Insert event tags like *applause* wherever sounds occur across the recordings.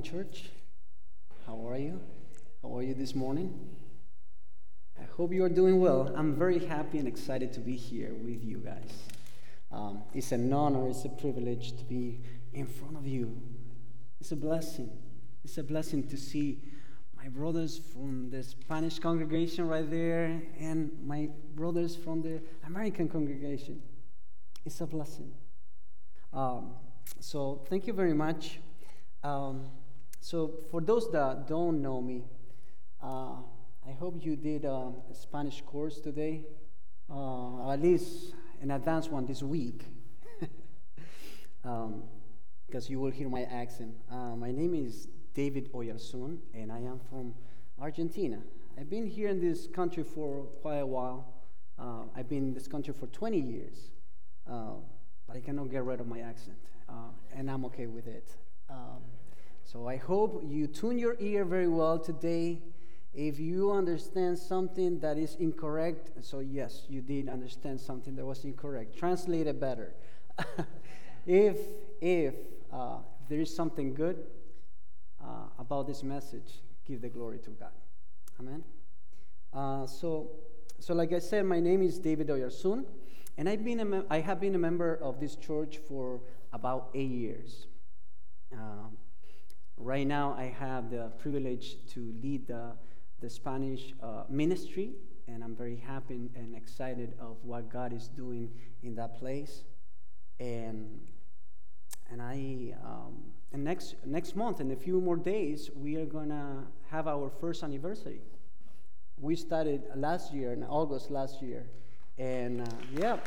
One Church. How are you? How are you this morning? I hope you are doing well. I'm very happy and excited to be here with you guys. Um, it's an honor, it's a privilege to be in front of you. It's a blessing. It's a blessing to see my brothers from the Spanish congregation right there and my brothers from the American congregation. It's a blessing. Um, so, thank you very much. Um, so, for those that don't know me, uh, I hope you did um, a Spanish course today, uh, at least an advanced one this week, because *laughs* um, you will hear my accent. Uh, my name is David Oyarsun, and I am from Argentina. I've been here in this country for quite a while. Uh, I've been in this country for 20 years, uh, but I cannot get rid of my accent, uh, and I'm okay with it. Um, so I hope you tune your ear very well today. If you understand something that is incorrect, so yes, you did understand something that was incorrect. Translate it better. *laughs* if if uh, there is something good uh, about this message, give the glory to God. Amen. Uh, so so like I said, my name is David Oyarsun, and I've been a mem- I have been a member of this church for about eight years. Um, right now, I have the privilege to lead the, the Spanish uh, ministry, and I'm very happy and excited of what God is doing in that place. And and I um, and next next month, in a few more days, we are gonna have our first anniversary. We started last year in August last year, and uh, yeah,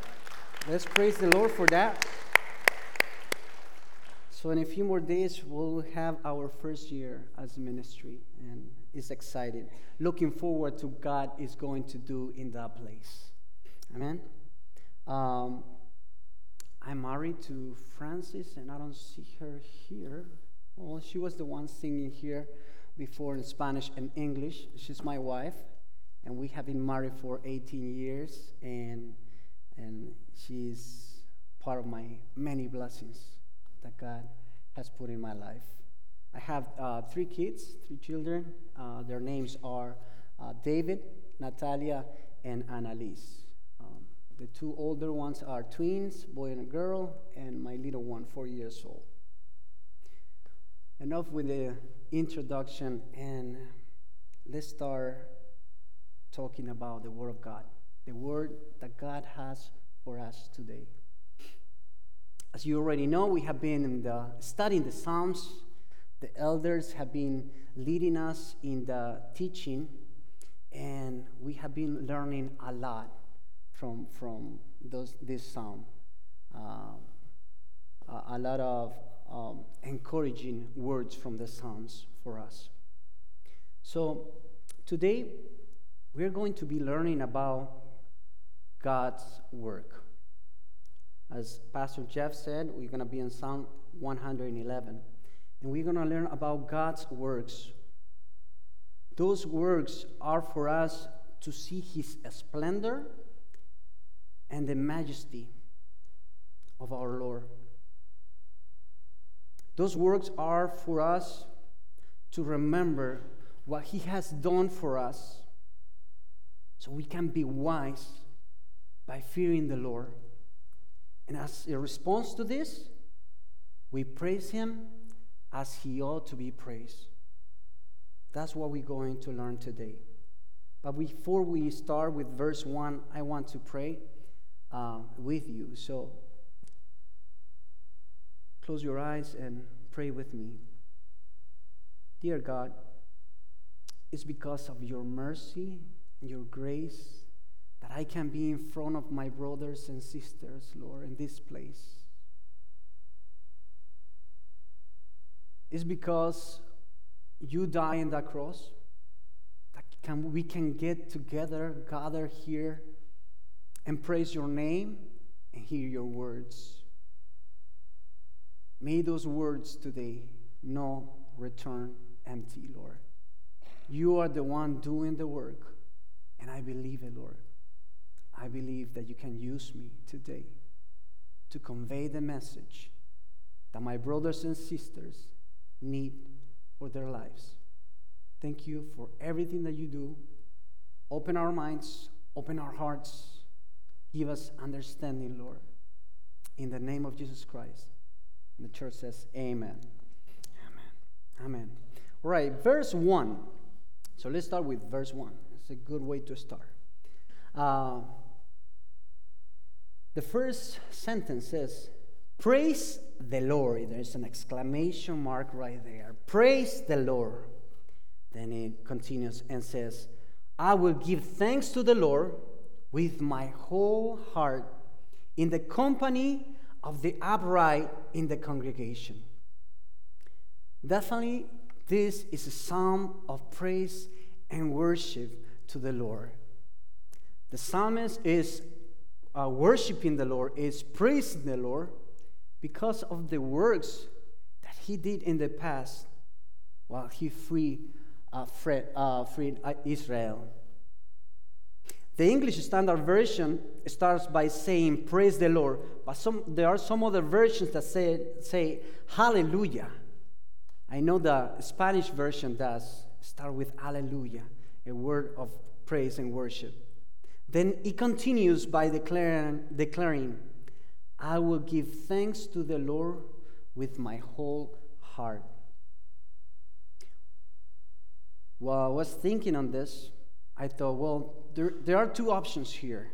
let's praise the Lord for that. So in a few more days, we'll have our first year as a ministry, and it's excited. Looking forward to God is going to do in that place. Amen. Um, I'm married to Francis, and I don't see her here. Well, she was the one singing here before in Spanish and English. She's my wife, and we have been married for 18 years, and and she's part of my many blessings that God has put in my life. I have uh, three kids, three children. Uh, their names are uh, David, Natalia, and Annalise. Um, the two older ones are twins, boy and a girl, and my little one, four years old. Enough with the introduction, and let's start talking about the Word of God, the Word that God has for us today. As you already know, we have been the, studying the Psalms. The elders have been leading us in the teaching, and we have been learning a lot from, from those, this psalm. Uh, a lot of um, encouraging words from the Psalms for us. So, today we're going to be learning about God's work. As Pastor Jeff said, we're going to be in Psalm 111. And we're going to learn about God's works. Those works are for us to see His splendor and the majesty of our Lord. Those works are for us to remember what He has done for us so we can be wise by fearing the Lord. And as a response to this, we praise him as he ought to be praised. That's what we're going to learn today. But before we start with verse 1, I want to pray uh, with you. So close your eyes and pray with me. Dear God, it's because of your mercy and your grace that I can be in front of my brothers and sisters, Lord, in this place. It's because you die on that cross that can, we can get together, gather here, and praise your name and hear your words. May those words today not return empty, Lord. You are the one doing the work, and I believe it, Lord. I believe that you can use me today to convey the message that my brothers and sisters need for their lives. Thank you for everything that you do. Open our minds, open our hearts, give us understanding, Lord. In the name of Jesus Christ. And the church says, Amen. Amen. Amen. All right, verse 1. So let's start with verse 1. It's a good way to start. Uh, the first sentence says, Praise the Lord. There's an exclamation mark right there. Praise the Lord. Then it continues and says, I will give thanks to the Lord with my whole heart in the company of the upright in the congregation. Definitely, this is a psalm of praise and worship to the Lord. The psalmist is uh, worshiping the Lord, is praising the Lord because of the works that he did in the past while he freed, uh, freed, uh, freed uh, Israel. The English Standard Version starts by saying, Praise the Lord, but some, there are some other versions that say, say Hallelujah. I know the Spanish version does start with Hallelujah, a word of praise and worship. Then he continues by declaring, declaring, I will give thanks to the Lord with my whole heart. While I was thinking on this, I thought, well, there, there are two options here.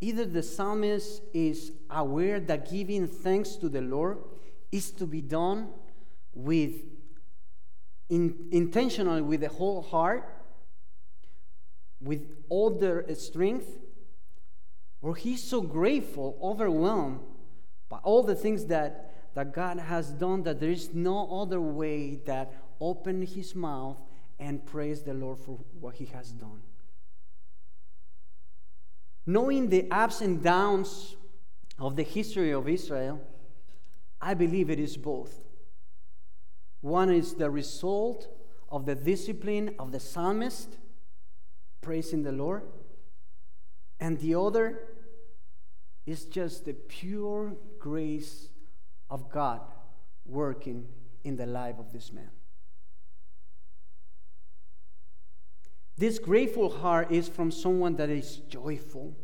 Either the psalmist is aware that giving thanks to the Lord is to be done with in, intentionally with the whole heart, with all their strength, or he's so grateful, overwhelmed by all the things that, that God has done that there is no other way that open his mouth and praise the Lord for what he has done. Knowing the ups and downs of the history of Israel, I believe it is both. One is the result of the discipline of the psalmist, praising the Lord, and the other is just the pure grace of God working in the life of this man. This grateful heart is from someone that is joyful.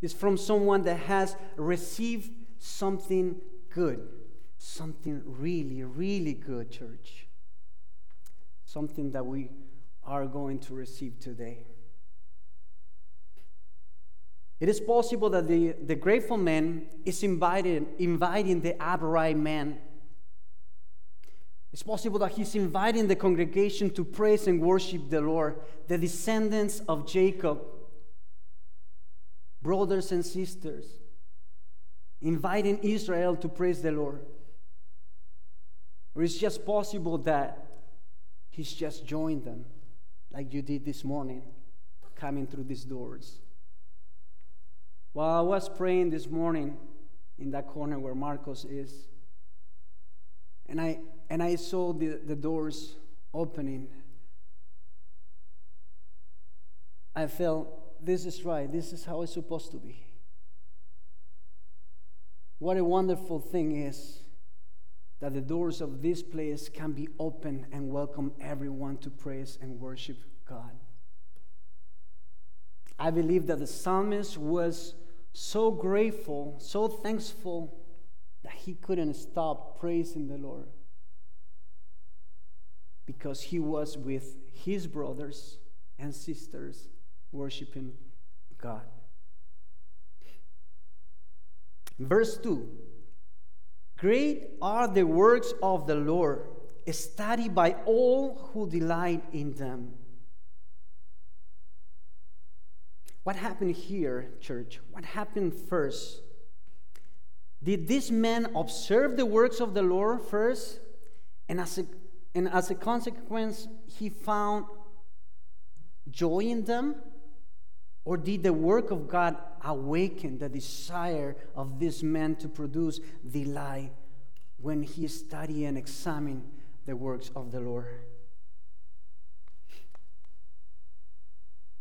It's from someone that has received something good, something really, really good, church. Something that we are going to receive today. It is possible that the, the grateful man is invited, inviting the upright man it's possible that he's inviting the congregation to praise and worship the Lord, the descendants of Jacob, brothers and sisters, inviting Israel to praise the Lord. Or it's just possible that he's just joined them, like you did this morning, coming through these doors. While I was praying this morning in that corner where Marcos is, and I and I saw the, the doors opening. I felt this is right, this is how it's supposed to be. What a wonderful thing is that the doors of this place can be open and welcome everyone to praise and worship God. I believe that the psalmist was so grateful, so thankful that he couldn't stop praising the Lord because he was with his brothers and sisters worshiping God. Verse 2 Great are the works of the Lord, studied by all who delight in them. What happened here, church? What happened first? Did this man observe the works of the Lord first? And as a and as a consequence, he found joy in them? Or did the work of God awaken the desire of this man to produce delight when he studied and examined the works of the Lord?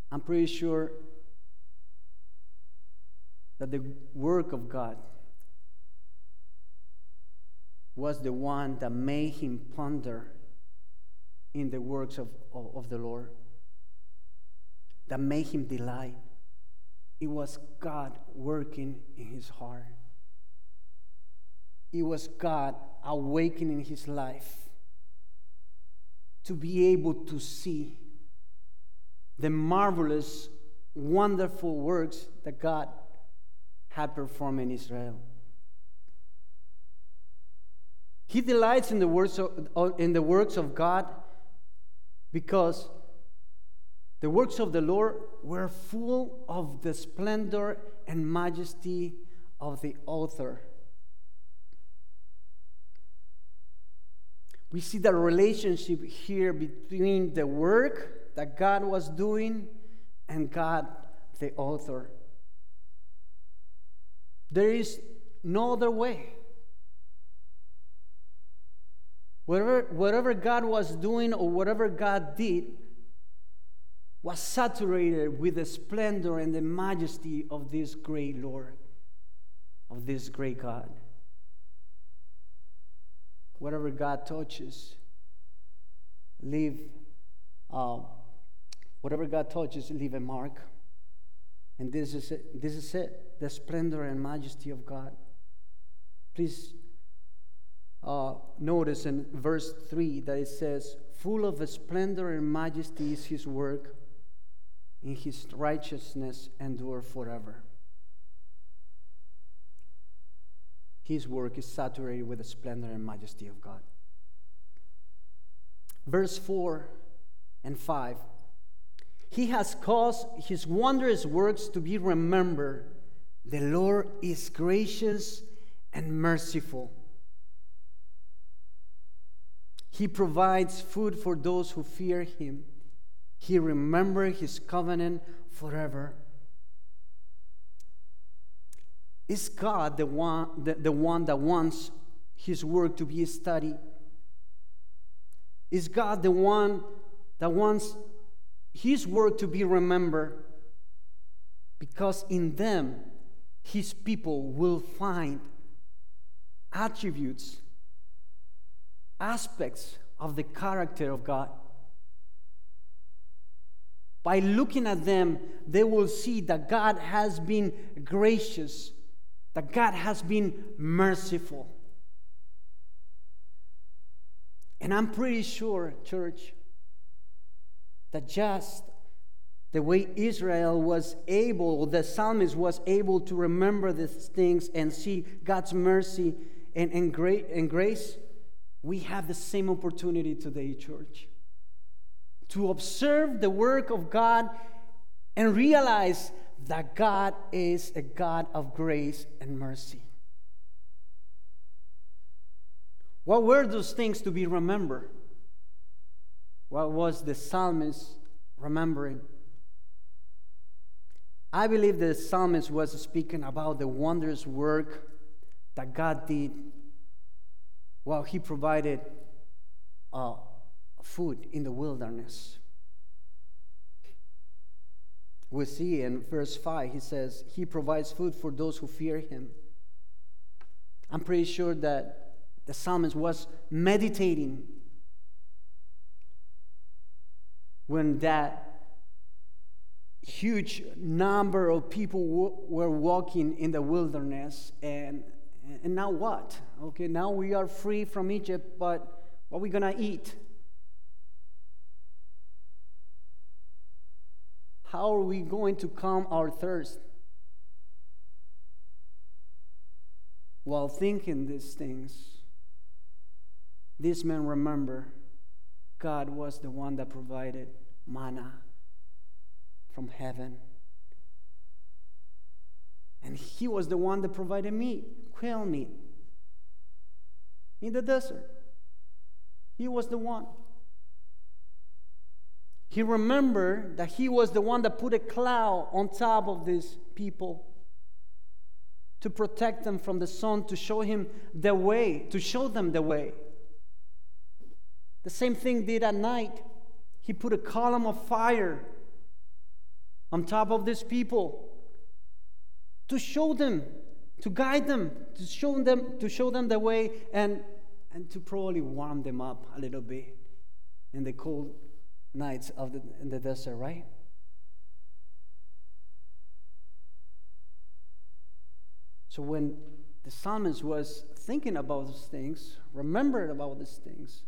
I'm pretty sure that the work of God was the one that made him ponder in the works of, of, of the Lord, that made him delight. It was God working in his heart. It was God awakening his life to be able to see the marvelous, wonderful works that God had performed in Israel. He delights in the works of, in the works of God because the works of the Lord were full of the splendor and majesty of the author. We see the relationship here between the work that God was doing and God, the author. There is no other way. Whatever, whatever God was doing or whatever God did was saturated with the splendor and the majesty of this great Lord, of this great God. Whatever God touches, leave, uh, whatever God touches, leave a mark. And this is it. This is it. The splendor and majesty of God. Please uh, notice in verse 3 that it says, Full of splendor and majesty is his work, in his righteousness endure forever. His work is saturated with the splendor and majesty of God. Verse 4 and 5 He has caused his wondrous works to be remembered. The Lord is gracious and merciful he provides food for those who fear him. He remembers his covenant forever. Is God the one, the, the one that wants his work to be studied? Is God the one that wants his work to be remembered? Because in them, his people will find attributes aspects of the character of God. By looking at them, they will see that God has been gracious, that God has been merciful. And I'm pretty sure, church, that just the way Israel was able, the psalmist was able to remember these things and see God's mercy and, and, gra- and grace, we have the same opportunity today, church, to observe the work of God and realize that God is a God of grace and mercy. What were those things to be remembered? What was the psalmist remembering? I believe the psalmist was speaking about the wondrous work that God did while he provided uh, food in the wilderness. We see in verse 5, he says, He provides food for those who fear him. I'm pretty sure that the psalmist was meditating when that huge number of people w- were walking in the wilderness and and now what? Okay, now we are free from Egypt, but what are we going to eat? How are we going to calm our thirst? While thinking these things, these men remember God was the one that provided manna from heaven. And He was the one that provided meat quail meat in the desert. He was the one. He remembered that he was the one that put a cloud on top of these people to protect them from the sun, to show him the way, to show them the way. The same thing did at night. He put a column of fire on top of these people to show them to guide them, to show them, to show them the way, and and to probably warm them up a little bit in the cold nights of the, in the desert, right? So when the psalmist was thinking about those things, remembered about these things,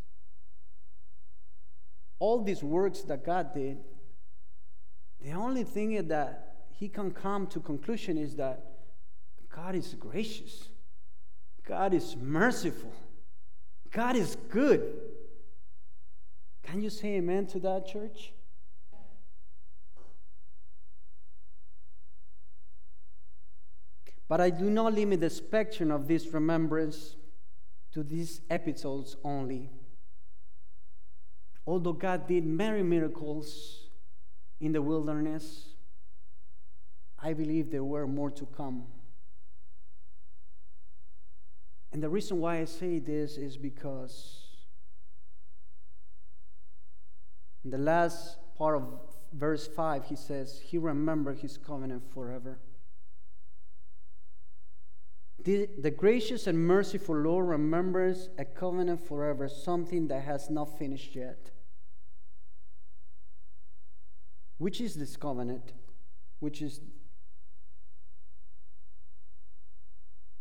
all these works that God did, the only thing that he can come to conclusion is that God is gracious. God is merciful. God is good. Can you say amen to that, church? But I do not limit the spectrum of this remembrance to these episodes only. Although God did many miracles in the wilderness, I believe there were more to come. And the reason why I say this is because in the last part of verse 5, he says, He remembered his covenant forever. The, the, gracious and merciful Lord remembers a covenant forever, something that has not finished yet. Which is this covenant? Which is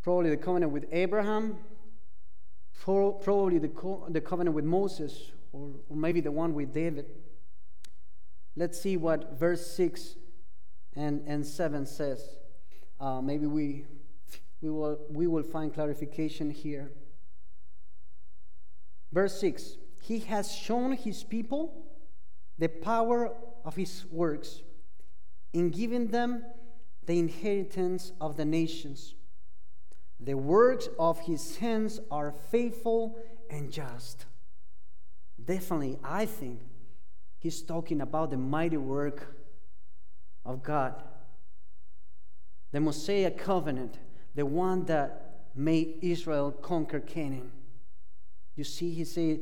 probably the covenant with Abraham, probably the, co- the covenant with Moses, or, or maybe the one with David. Let's see what verse 6 and, and 7 says. Uh, maybe we, we, will, we will find clarification here. Verse 6 He has shown his people the power of his works in giving them the inheritance of the nations. The works of his hands are faithful and just. Definitely, I think he's talking about the mighty work of God. The Mosaic covenant, the one that made Israel conquer Canaan. You see, he said,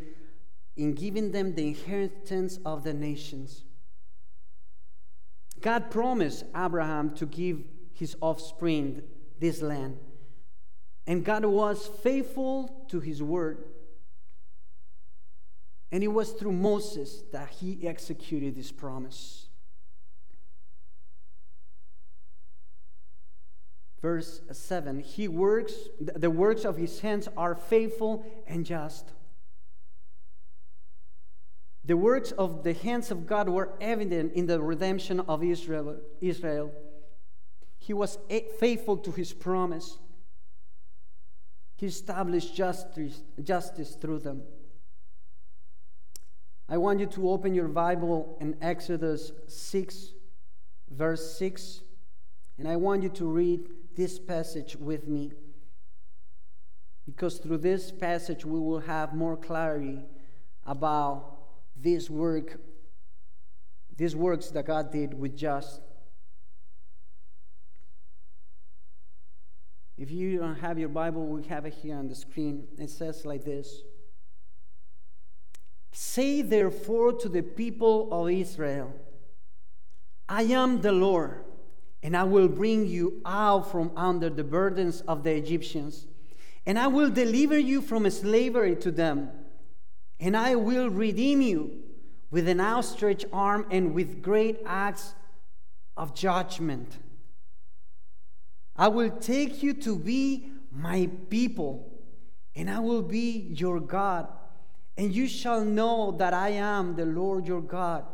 in giving them the inheritance of the nations. God promised Abraham to give his offspring this land. And God was faithful to his word. And it was through Moses that he executed this promise. Verse 7 He works, the works of his hands are faithful and just. The works of the hands of God were evident in the redemption of Israel. Israel. He was faithful to his promise. He established justice, justice through them. I want you to open your Bible in Exodus 6, verse 6, and I want you to read this passage with me. Because through this passage, we will have more clarity about this work, these works that God did with just. If you don't have your Bible, we have it here on the screen. It says like this Say therefore to the people of Israel, I am the Lord, and I will bring you out from under the burdens of the Egyptians, and I will deliver you from slavery to them and I will redeem you with an outstretched arm and with great acts of judgment. I will take you to be my people, and I will be your God. And you shall know that I am the Lord your God,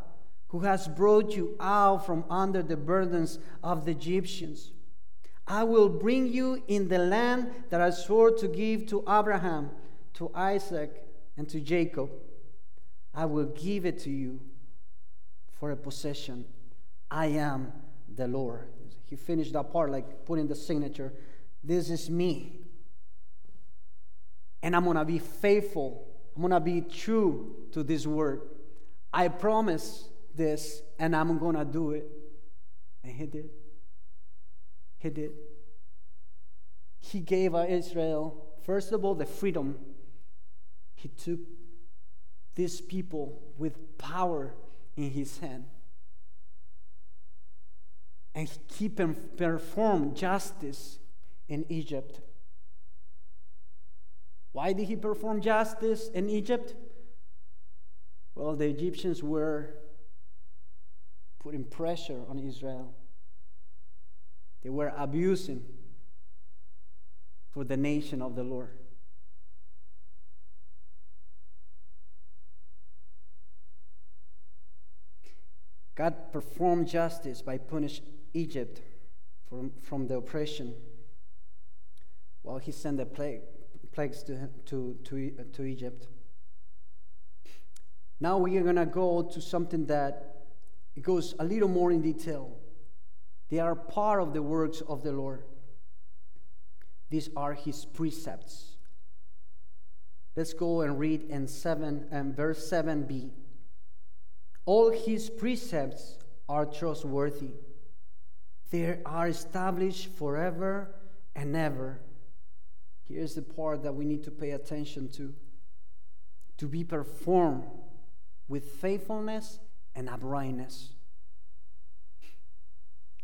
who has brought you out from under the burdens of the Egyptians. I will bring you in the land that I swore to give to Abraham, to Isaac, and to Jacob, I will give it to you for a possession. I am the Lord. He finished that part like putting the signature. This is me. And I'm going to be faithful. I'm going to be true to this word. I promise this, and I'm going to do it. And he did. He did. He gave Israel, first of all, the freedom he took these people with power in his hand. And he performed perform justice in Egypt. Why did he perform justice in Egypt? Well, the Egyptians were putting pressure on Israel. They were abusing for the nation of the Lord. God performed justice by punishing Egypt from, from the oppression while he sent the plague, plagues to, to, to, to Egypt. Now we are going to go to something that goes a little more in detail. They are part of the works of the Lord. These are his precepts. Let's go and read in 7 and verse 7b. All his precepts are trustworthy. They are established forever and ever. Here's the part that we need to pay attention to to be performed with faithfulness and uprightness.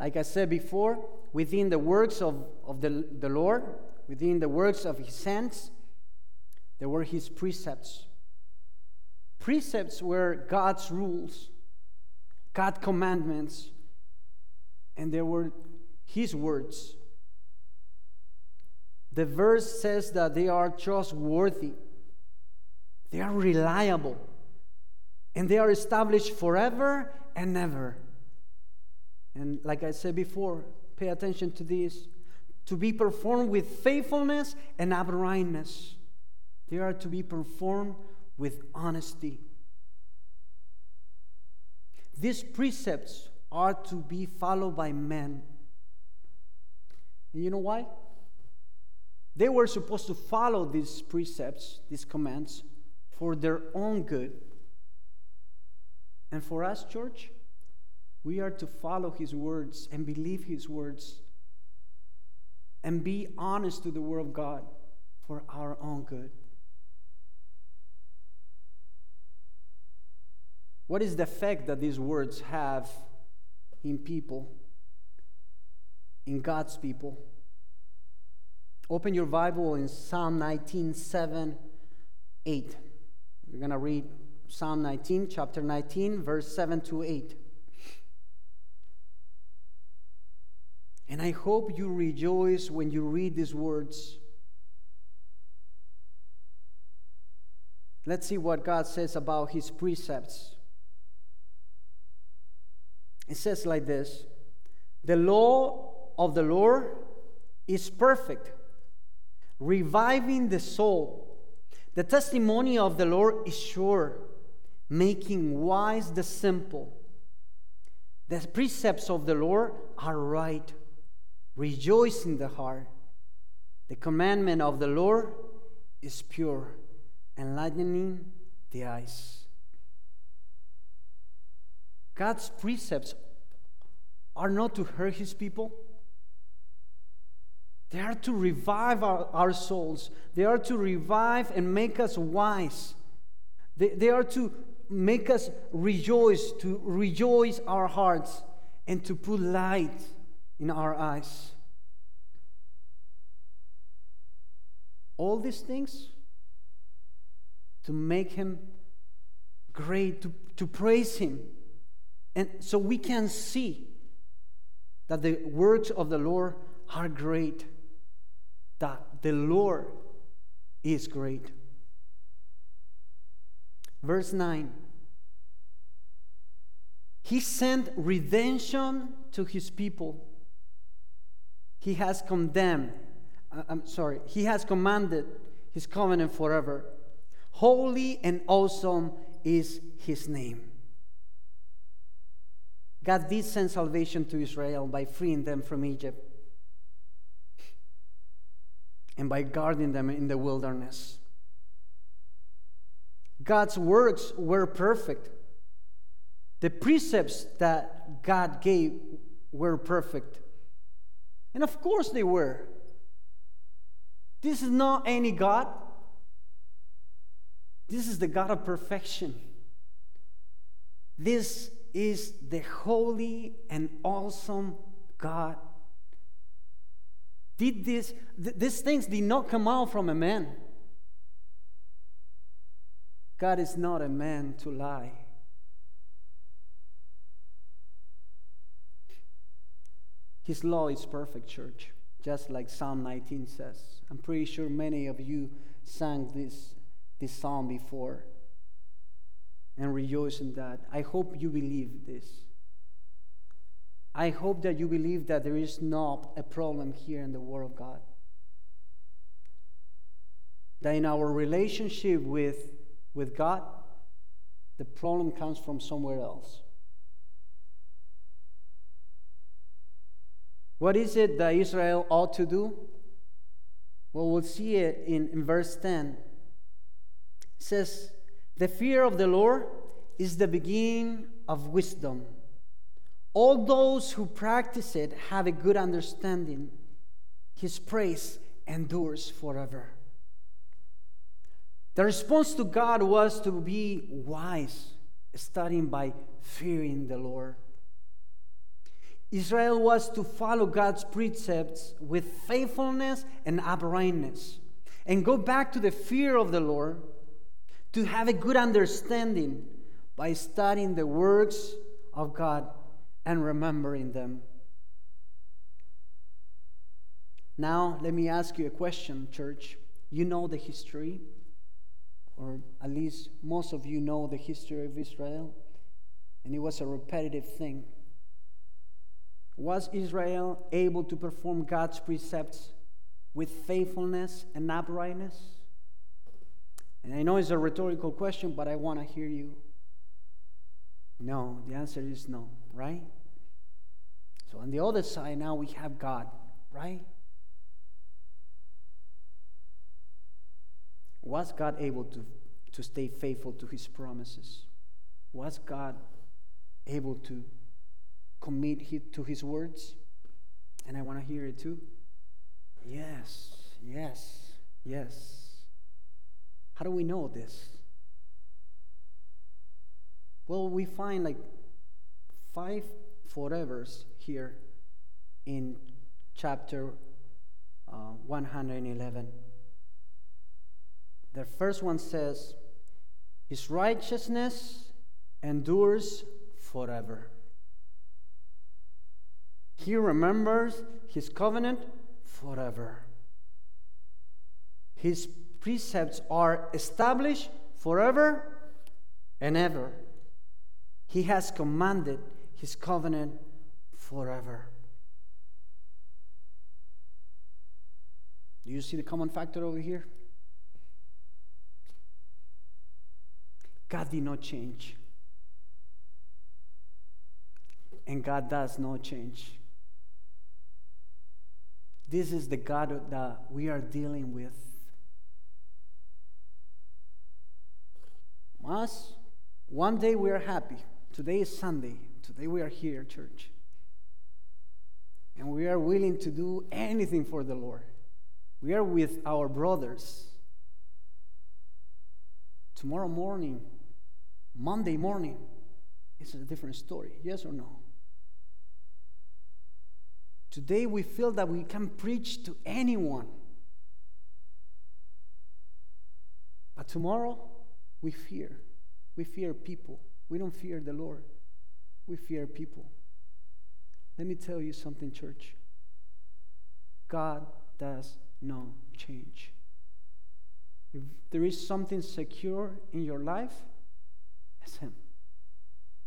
Like I said before, within the works of, of the, the Lord, within the works of his hands, there were his precepts. Precepts were God's rules, God's commandments, and they were his words. The verse says that they are trustworthy, they are reliable, and they are established forever and ever. And like I said before, pay attention to this. To be performed with faithfulness and uprightness. They are to be performed with honesty. These precepts are to be followed by men. And you know why? They were supposed to follow these precepts, these commands, for their own good. And for us, church, we are to follow his words and believe his words and be honest to the word of God for our own good. What is the effect that these words have in people, in God's people? Open your Bible in Psalm 19, 7, 8. We're going to read Psalm 19, chapter 19, verse 7 to 8. And I hope you rejoice when you read these words. Let's see what God says about his precepts. It says like this The law of the Lord is perfect, reviving the soul. The testimony of the Lord is sure, making wise the simple. The precepts of the Lord are right Rejoice in the heart. The commandment of the Lord is pure, enlightening the eyes. God's precepts are not to hurt his people. They are to revive our, our souls. They are to revive and make us wise. They, they are to make us rejoice, to rejoice our hearts, and to put light in our eyes. All these things to make him great, to, to praise him. And so we can see that the works of the Lord are great, that the Lord is great. Verse 9 He sent redemption to his people he has condemned, uh, I'm sorry, he has commanded his covenant forever. Holy and awesome is his name. God did send salvation to Israel by freeing them from Egypt and by guarding them in the wilderness. God's works were perfect. The precepts that God gave were perfect. And of course they were. This is not any God. This is the God of perfection. This is the holy and awesome God. Did this, th- these things did not come out from a man. God is not a man to lie. His law is perfect, church, just like Psalm 19 says. I'm pretty sure many of you sang this, this psalm before and rejoice in that. I hope you believe this. I hope that you believe that there is not a problem here in the Word of God. That in our relationship with, with God, the problem comes from somewhere else. What is it that Israel ought to do? Well, we'll see it in, in verse 10. It says, The fear of the Lord is the beginning of wisdom. All those who practice it have a good understanding. His praise endures forever. The response to God was to be wise, starting by fearing the Lord. Israel was to follow God's precepts with faithfulness and uprightness and go back to the fear of the Lord to have a good understanding by studying the works of God and remembering them. Now, let me ask you a question, church. You know the history, or at least most of you know the history of Israel, and it was a repetitive thing. Was Israel able to perform God's precepts with faithfulness and uprightness? And I know it's a rhetorical question, but I want to hear you. No, the answer is no, right? So on the other side, now we have God, right? Was God able to, to stay faithful to his promises? Was God able to commit to his words? And I want to hear it too. Yes, yes, yes. How do we know this? Well, we find like five forevers here in chapter uh, 111. The first one says, His righteousness endures forever. He remembers his covenant forever. His precepts are established forever and ever. He has commanded his covenant forever. Do you see the common factor over here? God did not change. And God does not change. This is the God that we are dealing with. Us, one day we are happy. Today is Sunday. Today we are here, church. And we are willing to do anything for the Lord. We are with our brothers. Tomorrow morning, Monday morning, it's a different story. Yes or no? Today we feel that we can preach to anyone. But tomorrow we fear. We fear people. We don't fear the Lord. We fear people. Let me tell you something, church. God does not change. If there is something secure in your life, it's Him.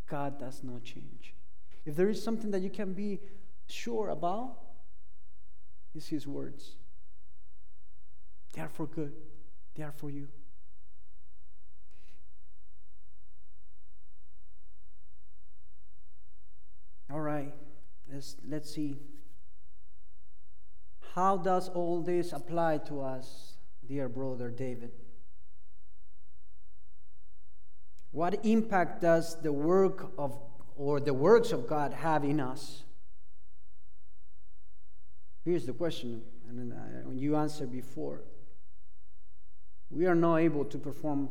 God does not change. If there is something that you can be sure about it's His words. They are for good, they are for you. All right, let's, let's see. How does all this apply to us, dear brother David? What impact does the work of or the works of God have in us? Here's the question, and uh, when you answered before, we are not able to perform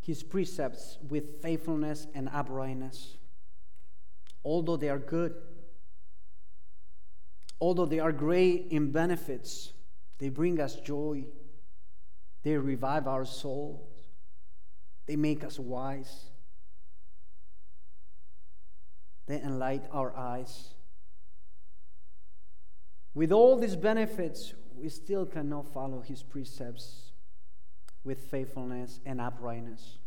his precepts with faithfulness and uprightness, although they are good, although they are great in benefits, they bring us joy, they revive our souls, they make us wise, they enlighten our eyes. With all these benefits, we still cannot follow his precepts with faithfulness and uprightness.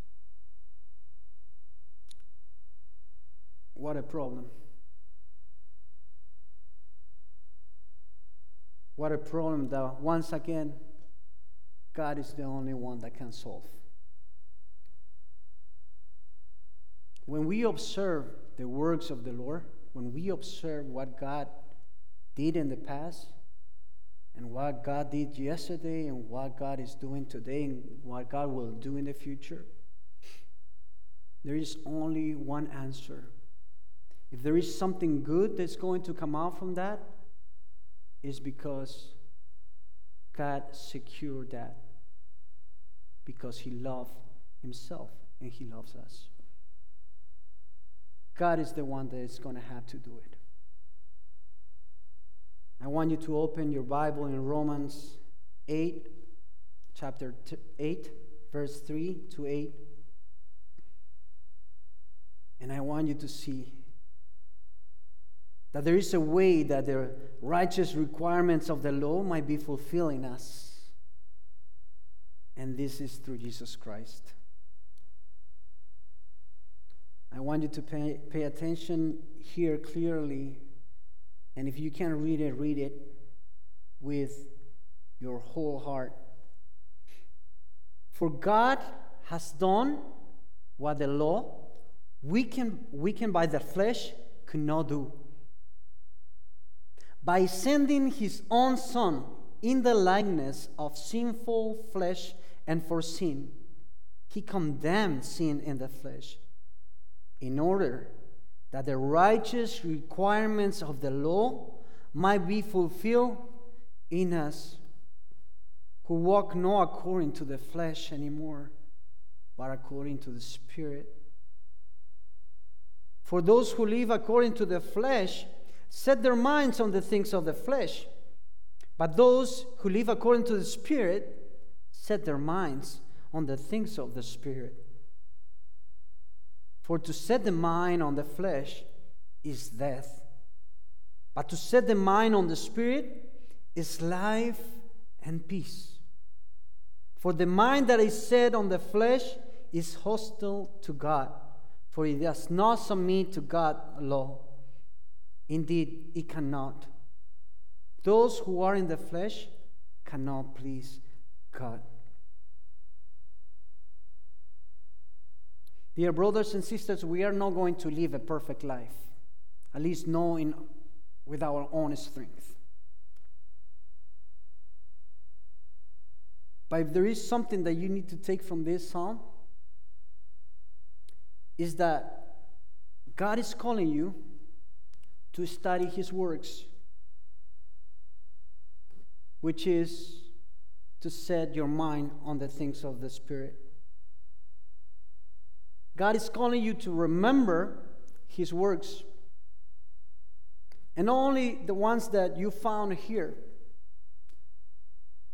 What a problem. What a problem that once again, God is the only one that can solve. When we observe the works of the Lord, when we observe what God did in the past, and what God did yesterday, and what God is doing today, and what God will do in the future, there is only one answer. If there is something good that's going to come out from that, is because God secured that. Because He loved Himself and He loves us. God is the one that is going to have to do it. I want you to open your Bible in Romans 8, chapter 8, verse 3 to 8. And I want you to see that there is a way that the righteous requirements of the law might be fulfilling us. And this is through Jesus Christ. I want you to pay, pay attention here clearly. And if you can read it, read it with your whole heart. For God has done what the law, we can, we can by the flesh, could not do. By sending his own Son in the likeness of sinful flesh and for sin, he condemned sin in the flesh in order that the righteous requirements of the law might be fulfilled in us who walk not according to the flesh anymore, but according to the Spirit. For those who live according to the flesh set their minds on the things of the flesh, but those who live according to the Spirit set their minds on the things of the Spirit. For to set the mind on the flesh is death, but to set the mind on the spirit is life and peace. For the mind that is set on the flesh is hostile to God, for it does not submit to God's law. Indeed, it cannot. Those who are in the flesh cannot please God. Dear brothers and sisters, we are not going to live a perfect life, at least not in, with our own strength. But if there is something that you need to take from this psalm, is that God is calling you to study His works, which is to set your mind on the things of the Spirit. God is calling you to remember His works. And not only the ones that you found here.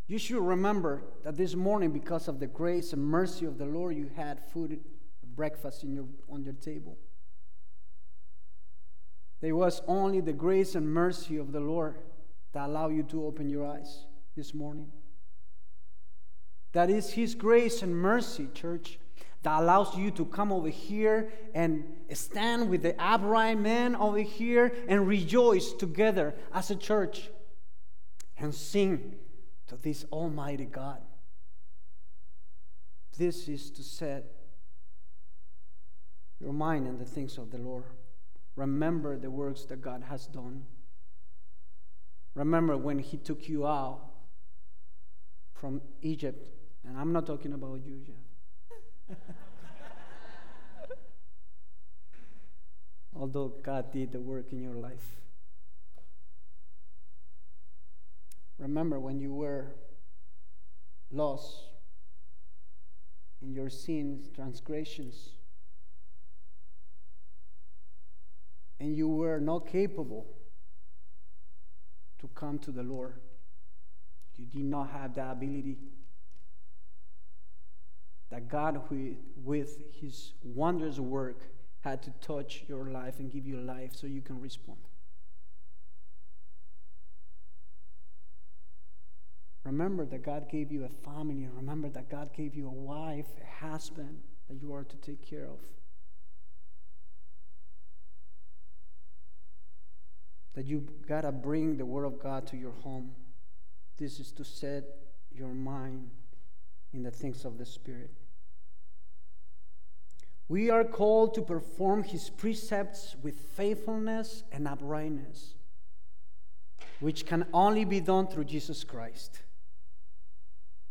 You should remember that this morning, because of the grace and mercy of the Lord, you had food, breakfast in your, on your table. There was only the grace and mercy of the Lord that allowed you to open your eyes this morning. That is His grace and mercy, church that allows you to come over here and stand with the upright men over here and rejoice together as a church and sing to this Almighty God. This is to set your mind on the things of the Lord. Remember the works that God has done. Remember when He took you out from Egypt. And I'm not talking about you, Jeff. *laughs* Although God did the work in your life. Remember when you were lost in your sins, transgressions, and you were not capable to come to the Lord. You did not have the ability that God, with his wondrous work, had to touch your life and give you life so you can respond. Remember that God gave you a family. Remember that God gave you a wife, a husband that you are to take care of. That you got to bring the Word of God to your home. This is to set your mind in the things of the Spirit. We are called to perform His precepts with faithfulness and uprightness, which can only be done through Jesus Christ.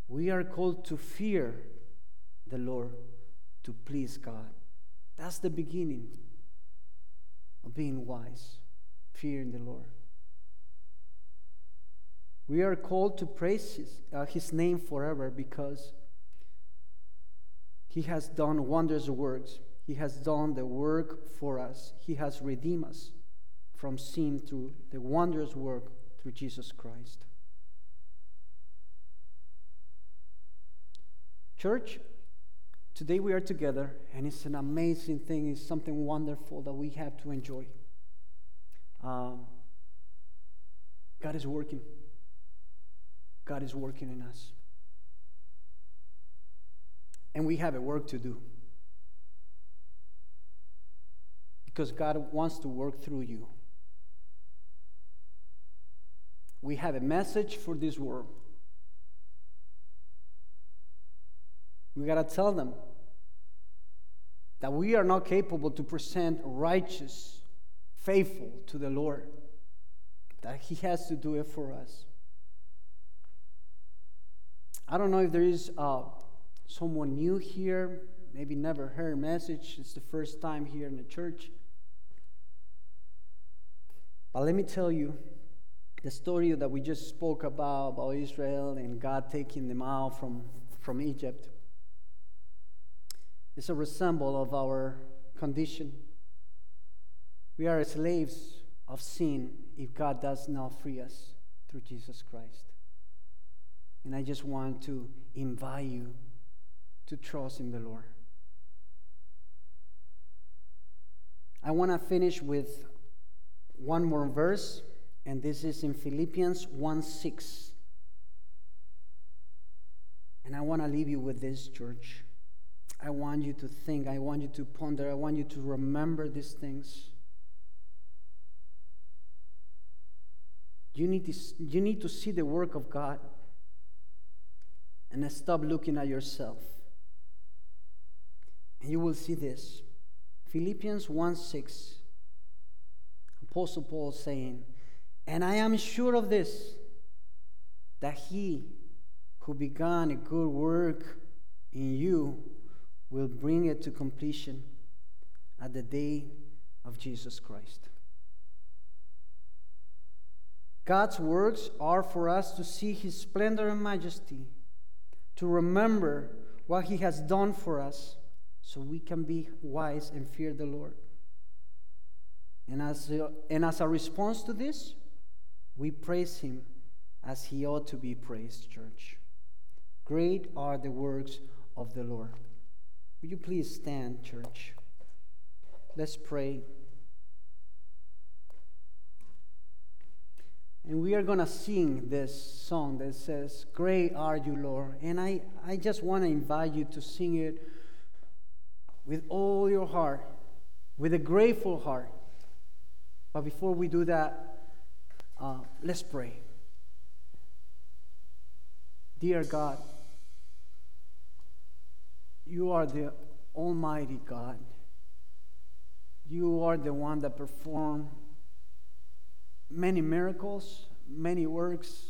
We are called to fear the Lord, to please God. That's the beginning of being wise, fearing the Lord. We are called to praise His, uh, his name forever because He has done wondrous works. He has done the work for us. He has redeemed us from sin through the wondrous work through Jesus Christ. Church, today we are together, and it's an amazing thing. It's something wonderful that we have to enjoy. Um, God is working. God is working in us. And we have a work to do. Because God wants to work through you. We have a message for this world. We got to tell them that we are not capable to present righteous, faithful to the Lord, that He has to do it for us. I don't know if there is uh, someone new here, maybe never heard a message, it's the first time here in the church. But let me tell you the story that we just spoke about, about Israel and God taking them out from, from Egypt is a resemble of our condition. We are slaves of sin if God does not free us through Jesus Christ. And I just want to invite you to trust in the Lord. I want to finish with one more verse, and this is in Philippians 1 6. And I want to leave you with this, church. I want you to think, I want you to ponder, I want you to remember these things. You need to, you need to see the work of God and stop looking at yourself. And you will see this. Philippians 1 6. Apostle Paul saying, And I am sure of this, that he who began a good work in you will bring it to completion at the day of Jesus Christ. God's works are for us to see his splendor and majesty, to remember what he has done for us, so we can be wise and fear the Lord. And as, a, and as a response to this, we praise him as he ought to be praised, church. Great are the works of the Lord. Will you please stand, church? Let's pray. And we are going to sing this song that says, Great are you, Lord. And I, I just want to invite you to sing it with all your heart, with a grateful heart. But before we do that, uh, let's pray. Dear God, you are the Almighty God. You are the one that performed many miracles, many works,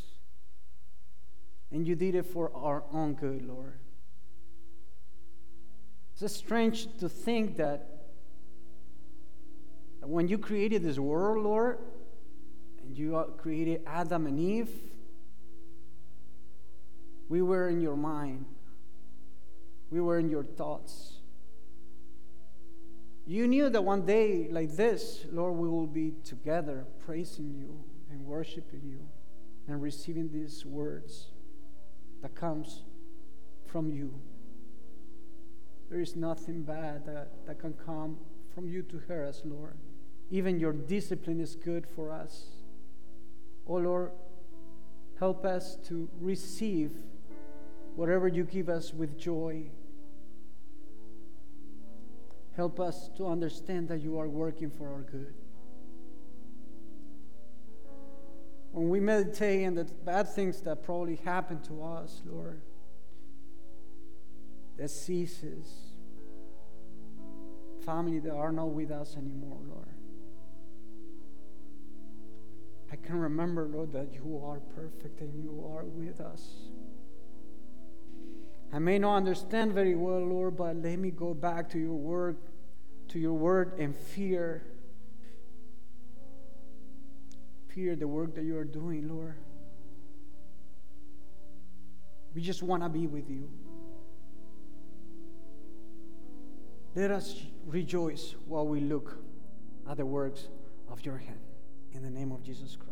and you did it for our own good, Lord. It's strange to think that when you created this world, Lord, and you created Adam and Eve, we were in your mind we were in your thoughts. You knew that one day like this, Lord, we will be together praising you and worshiping you and receiving these words that comes from you. there is nothing bad that, that can come from you to hurt us, Lord. Even your discipline is good for us. Oh Lord, help us to receive whatever you give us with joy. Help us to understand that you are working for our good. When we meditate on the bad things that probably happen to us, Lord, that ceases, family that are not with us anymore, Lord. I can remember, Lord, that you are perfect and you are with us. I may not understand very well, Lord, but let me go back to your word, to your word and fear. Fear the work that you are doing, Lord. We just want to be with you. Let us rejoice while we look at the works of your hand. In the name of Jesus Christ.